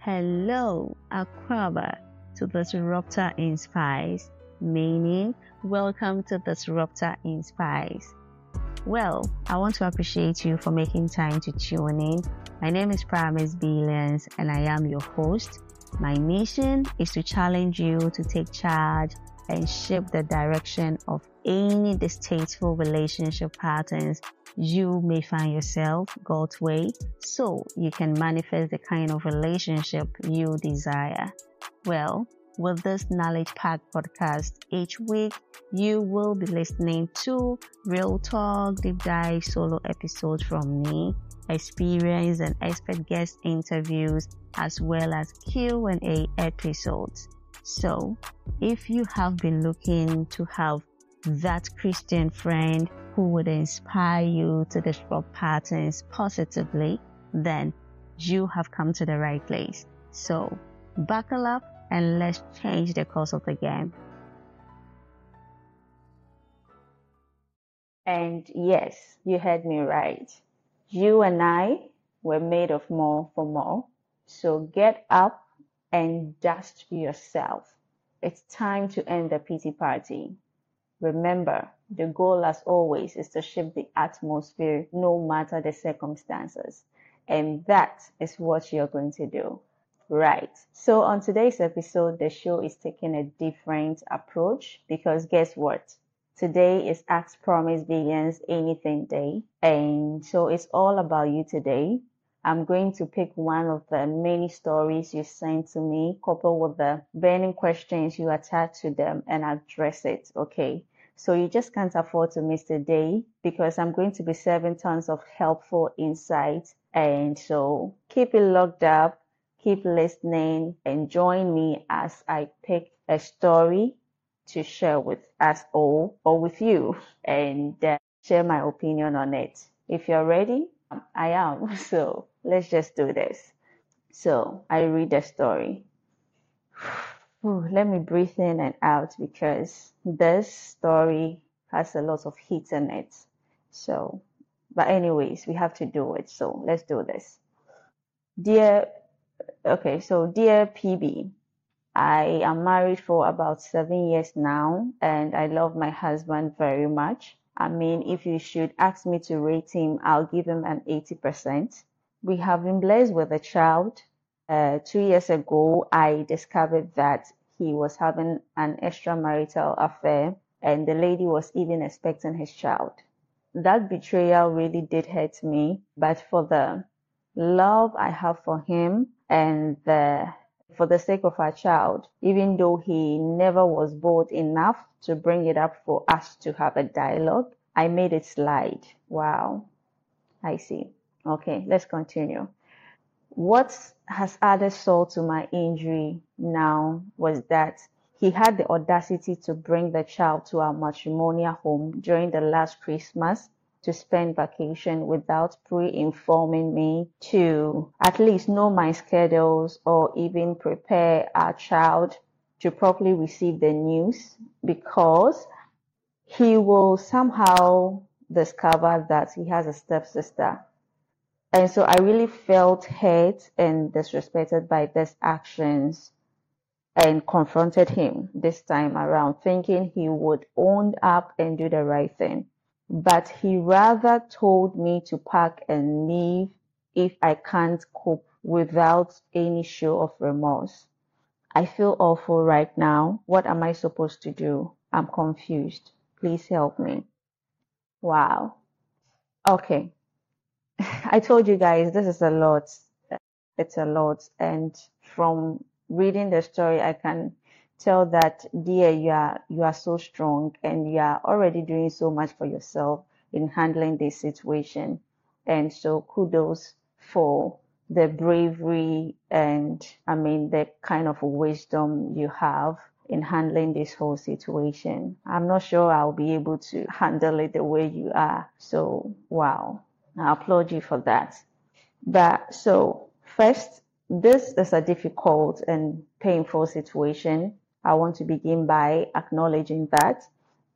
Hello, Akwaba, to the Disruptor Inspires, meaning welcome to the Disruptor Inspires. Well, I want to appreciate you for making time to tune in. My name is Promise Billions and I am your host. My mission is to challenge you to take charge and shape the direction of any distasteful relationship patterns you may find yourself God's way so you can manifest the kind of relationship you desire. Well, with this knowledge Pack podcast each week, you will be listening to real talk, deep dive solo episodes from me, experience and expert guest interviews, as well as Q&A episodes. So, if you have been looking to have that Christian friend who would inspire you to disrupt patterns positively, then you have come to the right place. So, buckle up and let's change the course of the game. And yes, you heard me right. You and I were made of more for more. So get up and dust yourself. It's time to end the pity party. Remember, the goal as always is to shift the atmosphere no matter the circumstances. And that is what you're going to do. Right. So on today's episode, the show is taking a different approach because guess what? Today is Ask Promise Billions Anything Day. And so it's all about you today. I'm going to pick one of the many stories you sent to me, coupled with the burning questions you attach to them and address it. Okay. So you just can't afford to miss the day because I'm going to be serving tons of helpful insights. And so keep it locked up, keep listening, and join me as I pick a story to share with us all or with you and uh, share my opinion on it. If you're ready, I am. So let's just do this. So I read the story. Let me breathe in and out because this story has a lot of heat in it. So, but anyways, we have to do it. So let's do this. Dear, okay, so dear PB, I am married for about seven years now and I love my husband very much. I mean, if you should ask me to rate him, I'll give him an 80%. We have been blessed with a child uh, two years ago, I discovered that he was having an extramarital affair and the lady was even expecting his child. That betrayal really did hurt me, but for the love I have for him and the for the sake of our child, even though he never was bold enough to bring it up for us to have a dialogue, I made it slide. Wow. I see. Okay, let's continue. What has added salt to my injury now was that he had the audacity to bring the child to our matrimonial home during the last Christmas to spend vacation without pre-informing me to at least know my schedules or even prepare our child to properly receive the news because he will somehow discover that he has a stepsister and so I really felt hurt and disrespected by these actions and confronted him this time around, thinking he would own up and do the right thing. But he rather told me to pack and leave if I can't cope without any show of remorse. I feel awful right now. What am I supposed to do? I'm confused. Please help me. Wow. Okay. I told you guys this is a lot. It's a lot. And from reading the story, I can tell that, dear, you are, you are so strong and you are already doing so much for yourself in handling this situation. And so kudos for the bravery and I mean, the kind of wisdom you have in handling this whole situation. I'm not sure I'll be able to handle it the way you are. So, wow. I applaud you for that. But so first, this is a difficult and painful situation. I want to begin by acknowledging that.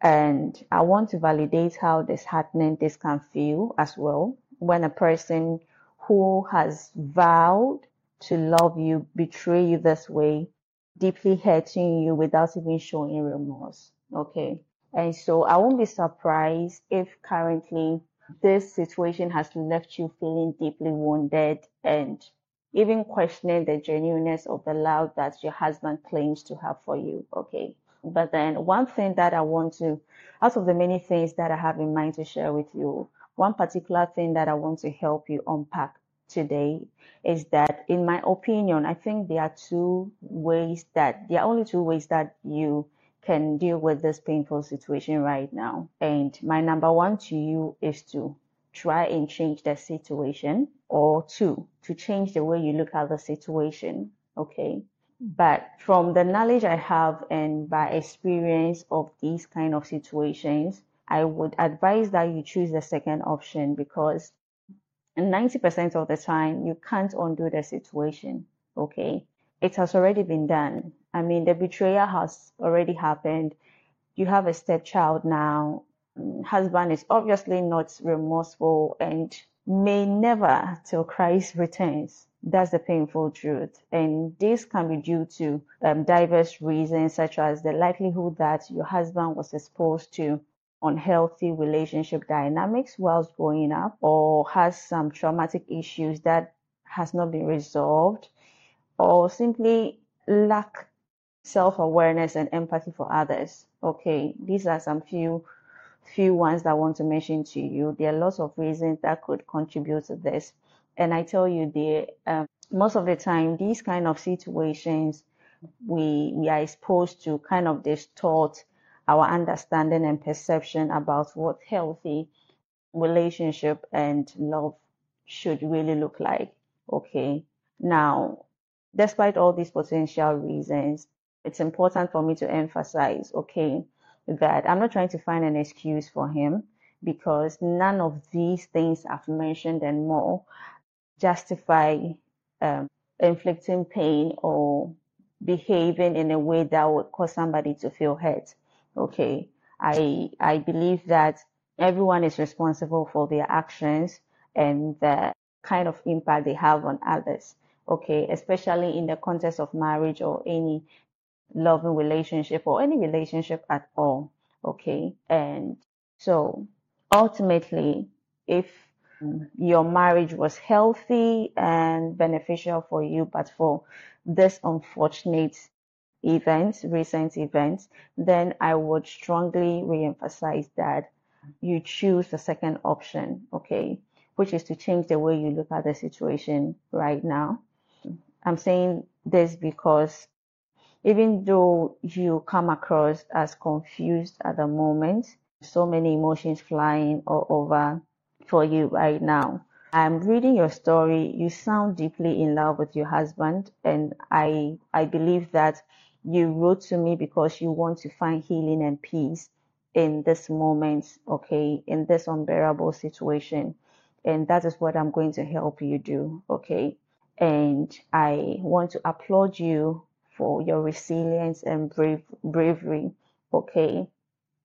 And I want to validate how disheartening this can feel as well when a person who has vowed to love you betray you this way, deeply hurting you without even showing remorse. Okay. And so I won't be surprised if currently this situation has left you feeling deeply wounded and even questioning the genuineness of the love that your husband claims to have for you. Okay. But then one thing that I want to, out of the many things that I have in mind to share with you, one particular thing that I want to help you unpack today is that, in my opinion, I think there are two ways that, there are only two ways that you can deal with this painful situation right now. And my number one to you is to try and change the situation, or two, to change the way you look at the situation. Okay. But from the knowledge I have and by experience of these kind of situations, I would advise that you choose the second option because 90% of the time you can't undo the situation. Okay. It has already been done. I mean, the betrayal has already happened. You have a stepchild now. Mm, husband is obviously not remorseful and may never till Christ returns. That's the painful truth. And this can be due to um, diverse reasons, such as the likelihood that your husband was exposed to unhealthy relationship dynamics whilst growing up, or has some traumatic issues that has not been resolved, or simply lack self-awareness and empathy for others. Okay, these are some few few ones that I want to mention to you. There are lots of reasons that could contribute to this. And I tell you, the um, most of the time, these kind of situations, we we are exposed to kind of distort our understanding and perception about what healthy relationship and love should really look like. Okay. Now, despite all these potential reasons, it's important for me to emphasize, okay, that I'm not trying to find an excuse for him because none of these things I've mentioned and more justify um, inflicting pain or behaving in a way that would cause somebody to feel hurt. Okay. I, I believe that everyone is responsible for their actions and the kind of impact they have on others. Okay. Especially in the context of marriage or any loving relationship or any relationship at all. Okay. And so ultimately, if your marriage was healthy and beneficial for you, but for this unfortunate event, recent event, then I would strongly reemphasize that you choose the second option, okay, which is to change the way you look at the situation right now. I'm saying this because even though you come across as confused at the moment, so many emotions flying all over for you right now. I'm reading your story. You sound deeply in love with your husband, and I I believe that you wrote to me because you want to find healing and peace in this moment, okay, in this unbearable situation. And that is what I'm going to help you do, okay? And I want to applaud you for your resilience and brave, bravery, okay?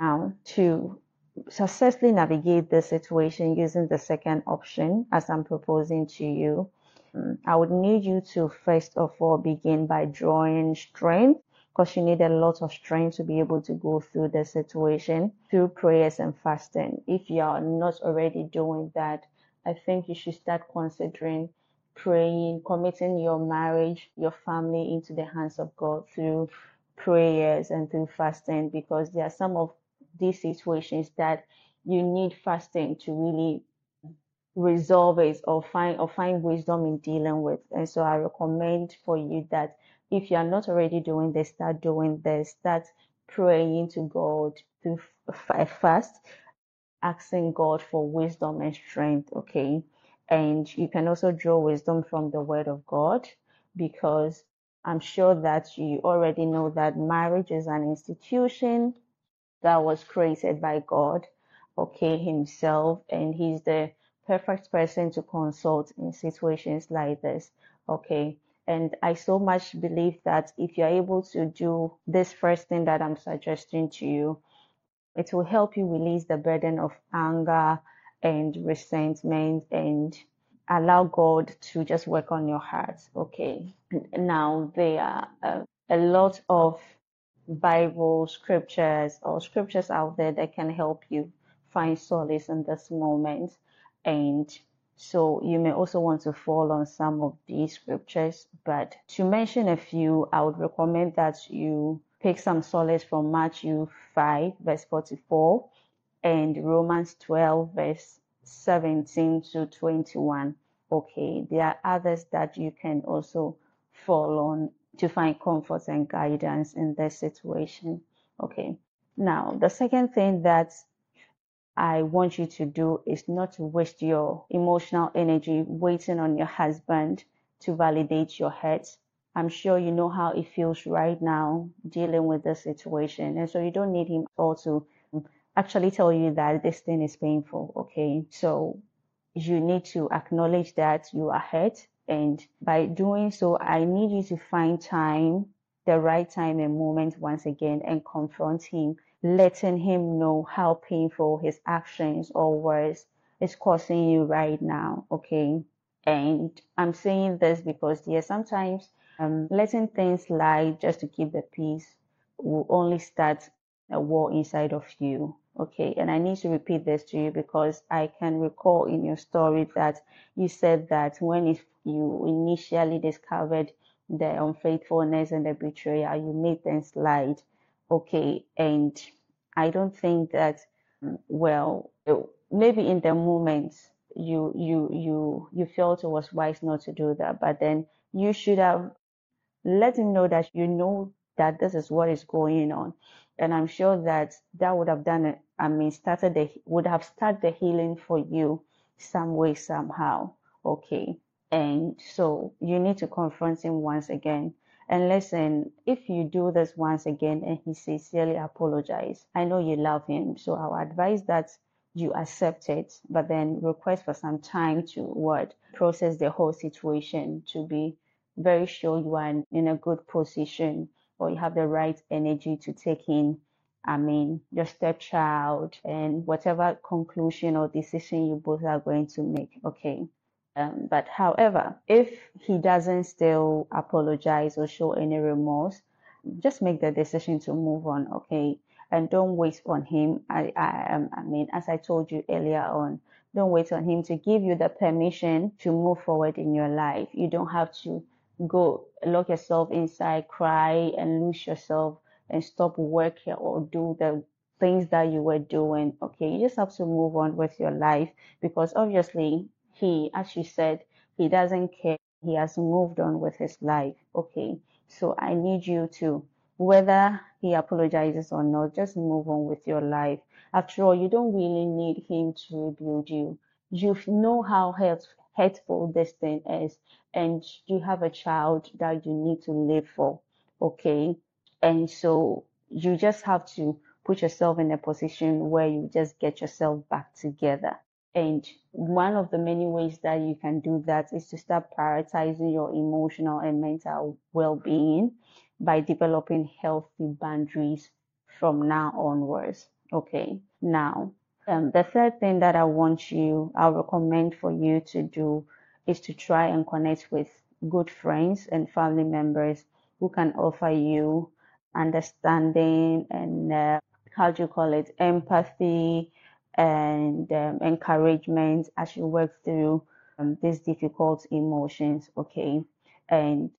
Now, to successfully navigate the situation using the second option, as I'm proposing to you, mm, I would need you to first of all begin by drawing strength because you need a lot of strength to be able to go through the situation through prayers and fasting. If you are not already doing that, I think you should start considering praying, committing your marriage, your family into the hands of God through prayers and through fasting because there are some of these situations that you need fasting to really resolve it or find or find wisdom in dealing with. And so I recommend for you that if you are not already doing this, start doing this. Start praying to God through fast, asking God for wisdom and strength. Okay. And you can also draw wisdom from the word of God because I'm sure that you already know that marriage is an institution that was created by God, okay, Himself, and He's the perfect person to consult in situations like this, okay. And I so much believe that if you're able to do this first thing that I'm suggesting to you, it will help you release the burden of anger and resentment and allow God to just work on your heart. Okay. Now, there are a lot of Bible scriptures or scriptures out there that can help you find solace in this moment. And so you may also want to fall on some of these scriptures. But to mention a few, I would recommend that you pick some solace from Matthew 5, verse 44, and Romans 12, verse 17 to 21. Okay, there are others that you can also fall on to find comfort and guidance in this situation. Okay, now the second thing that I want you to do is not to waste your emotional energy waiting on your husband to validate your hurt. I'm sure you know how it feels right now dealing with this situation. And so you don't need him all to actually tell you that this thing is painful. Okay. So you need to acknowledge that you are hurt. And by doing so, I need you to find time, the right time and moment once again and confront him letting him know how painful his actions or words is causing you right now. Okay. And I'm saying this because, yeah, sometimes um, letting things lie just to keep the peace will only start a war inside of you. Okay. And I need to repeat this to you because I can recall in your story that you said that when if you initially discovered the unfaithfulness and the betrayal, you made them slide. Okay. And I don't think that, mm, well, eh, maybe in the moment you, you, you, you felt it was wise not to do that, but then you should have let him know that you know that this is what is going on. And I'm sure that that would have done it. I mean, started the, would have started the healing for you some way, somehow. Okay. And so you need to confront him once again and listen, if you do this once again and he sincerely apologize, I know you love him. So I'll advise that you accept it, but then request for some time to what process the whole situation to be very sure you are in a good position or you have the right energy to take in I mean, your stepchild and whatever conclusion or decision you both are going to make. Okay. Um, but however, if he doesn't still apologize or show any remorse, just make the decision to move on, okay? And don't wait on him. I, I, um, I mean, as I told you earlier on, don't wait on him to give you the permission to move forward in your life. You don't have to go lock yourself inside, cry, and lose yourself and stop working or do the things that you were doing. Okay, you just have to move on with your life because obviously he, as you said, he doesn't care. He has moved on with his life. Okay. So I need you to, whether he apologizes or not, just move on with your life. After all, you don't really need him to rebuild you. You know how hurt, hurtful this thing is, and you have a child that you need to live for. Okay. And so you just have to put yourself in a position where you just get yourself back together. And one of the many ways that you can do that is to start prioritizing your emotional and mental well being by developing healthy boundaries from now onwards. Okay. Now, um, the third thing that I want you, I recommend for you to do is to try and connect with good friends and family members who can offer you understanding and uh, how do you call it empathy and um, encouragement as you work through um, these difficult emotions. Okay. And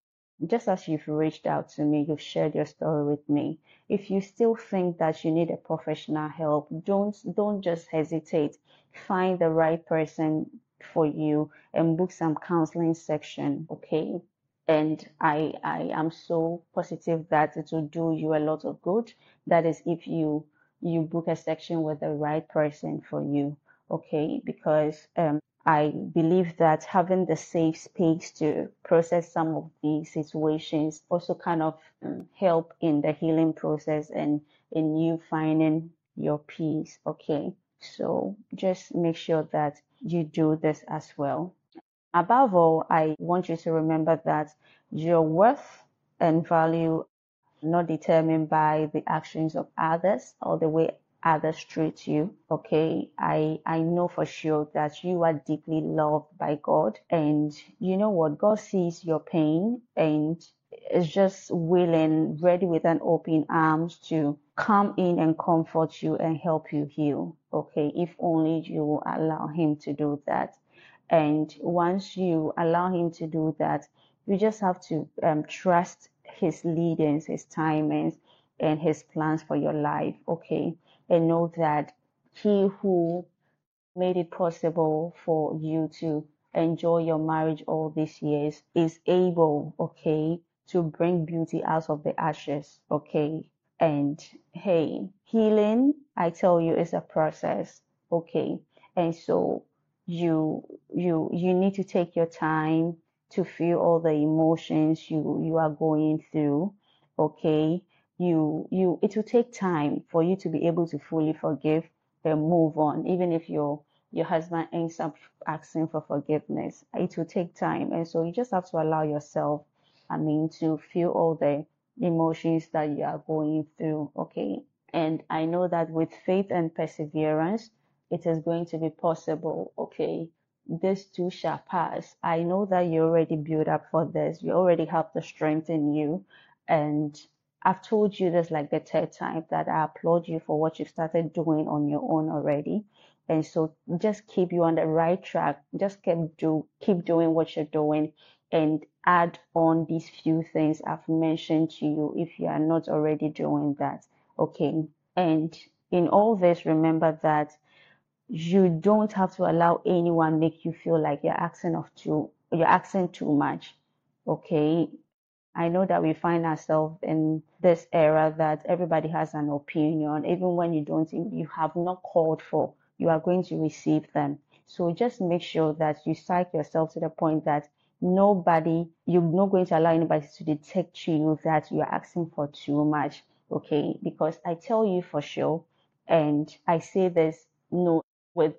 just as you've reached out to me, you've shared your story with me. If you still think that you need a professional help, don't don't just hesitate. Find the right person for you and book some counseling section. Okay. And I I am so positive that it will do you a lot of good. That is if you you book a section with the right person for you. Okay, because um, I believe that having the safe space to process some of these situations also kind of um, help in the healing process and in you finding your peace. Okay, so just make sure that you do this as well. Above all, I want you to remember that your worth and value not determined by the actions of others or the way others treat you. Okay. I, I know for sure that you are deeply loved by God. And you know what? God sees your pain and is just willing, ready with an open arms to come in and comfort you and help you heal. Okay. If only you allow him to do that. And once you allow him to do that, you just have to um, trust his leadings, his timings, and his plans for your life. Okay. And know that he who made it possible for you to enjoy your marriage all these years is able, okay, to bring beauty out of the ashes, okay? And hey, healing, I tell you, is a process, okay? And so you you you need to take your time to feel all the emotions you you are going through, okay? You you it will take time for you to be able to fully forgive and move on, even if your your husband ends up asking for forgiveness. It will take time, and so you just have to allow yourself I mean, to feel all the emotions that you are going through. Okay. And I know that with faith and perseverance, it is going to be possible. Okay. This too shall pass. I know that you already built up for this. You already have the strength in you. And I've told you this like the third time that I applaud you for what you've started doing on your own already. And so just keep you on the right track. Just keep do keep doing what you're doing and add on these few things I've mentioned to you if you are not already doing that. Okay. And in all this, remember that you don't have to allow anyone make you feel like you're asking of too you're asking too much. Okay. I know that we find ourselves in this era that everybody has an opinion, even when you don't you have not called for, you are going to receive them. So just make sure that you psych yourself to the point that nobody, you're not going to allow anybody to detect you that you're asking for too much. Okay. Because I tell you for sure, and I say this no with,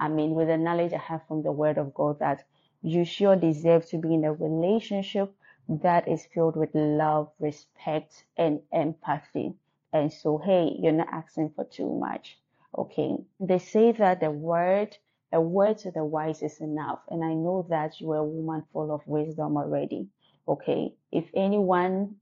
I mean, with the knowledge I have from the word of God that you sure deserve to be in a relationship that is filled with love, respect, and empathy. And so, hey, you're not asking for too much. Okay. They say that the word a word to the wise is enough. And I know that you are a woman full of wisdom already. Okay. If anyone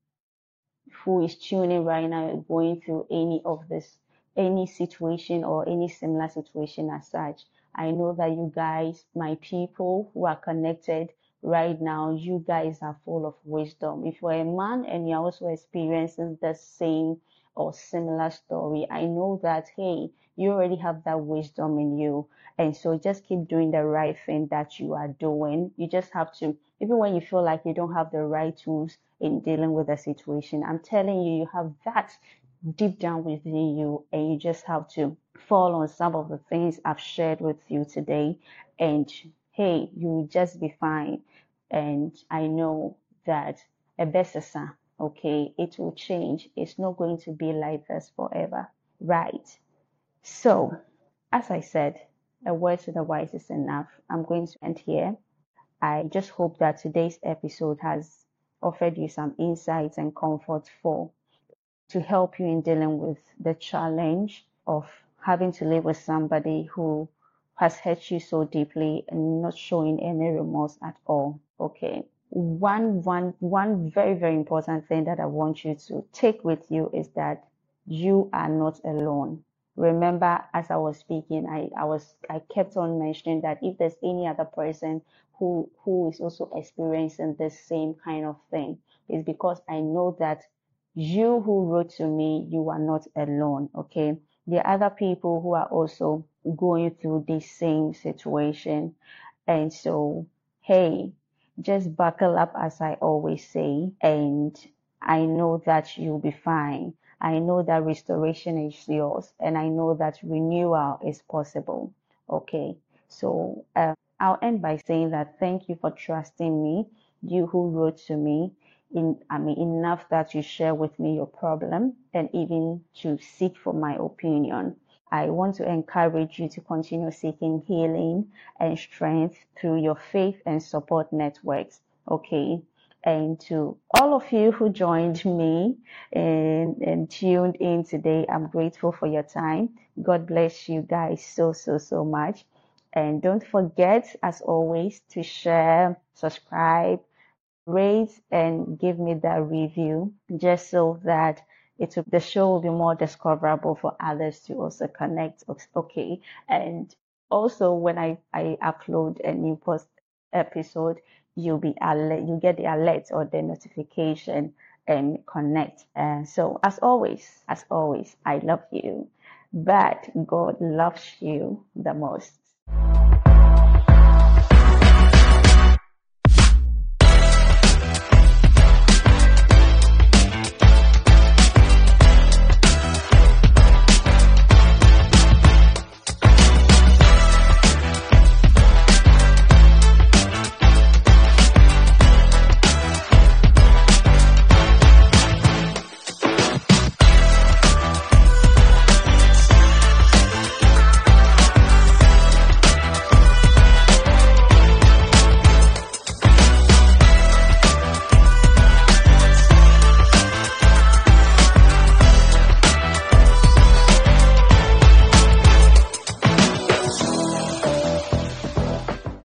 who is tuning right now going through any of this, any situation or any similar situation as such, I know that you guys, my people who are connected right now, you guys are full of wisdom. If you're a man and you're also experiencing the same or similar story, I know that, hey, you already have that wisdom in you. And so just keep doing the right thing that you are doing. You just have to, even when you feel like you don't have the right tools in dealing with a situation, I'm telling you, you have that deep down within you, and you just have to fall on some of the things I've shared with you today. And hey, you will just be fine. And I know that a besesa, okay, it will change. It's not going to be like this forever, right? So, as I said, a word to the wise is enough. I'm going to end here. I just hope that today's episode has offered you some insights and comfort for to help you in dealing with the challenge of having to live with somebody who has hurt you so deeply and not showing any remorse at all. Okay. One, one, one very, very important thing that I want you to take with you is that you are not alone remember as I was speaking, I, I was I kept on mentioning that if there's any other person who who is also experiencing the same kind of thing, it's because I know that you who wrote to me, you are not alone. Okay. There are other people who are also going through this same situation. And so, hey, just buckle up as I always say, and I know that you'll be fine. I know that restoration is yours and I know that renewal is possible. Okay. So uh, I'll end by saying that thank you for trusting me, you who wrote to me. In, I mean, enough that you share with me your problem and even to seek for my opinion. I want to encourage you to continue seeking healing and strength through your faith and support networks. Okay. And to all of you who joined me and, and tuned in today, I'm grateful for your time. God bless you guys so, so, so much. And don't forget, as always, to share, subscribe, rate, and give me that review just so that it will, the show will be more discoverable for others to also connect. Okay. And also when I, I upload a new post episode, you'll be alert, you get the alert or the notification and connect. And so as always, as always, I love you, but God loves you the most.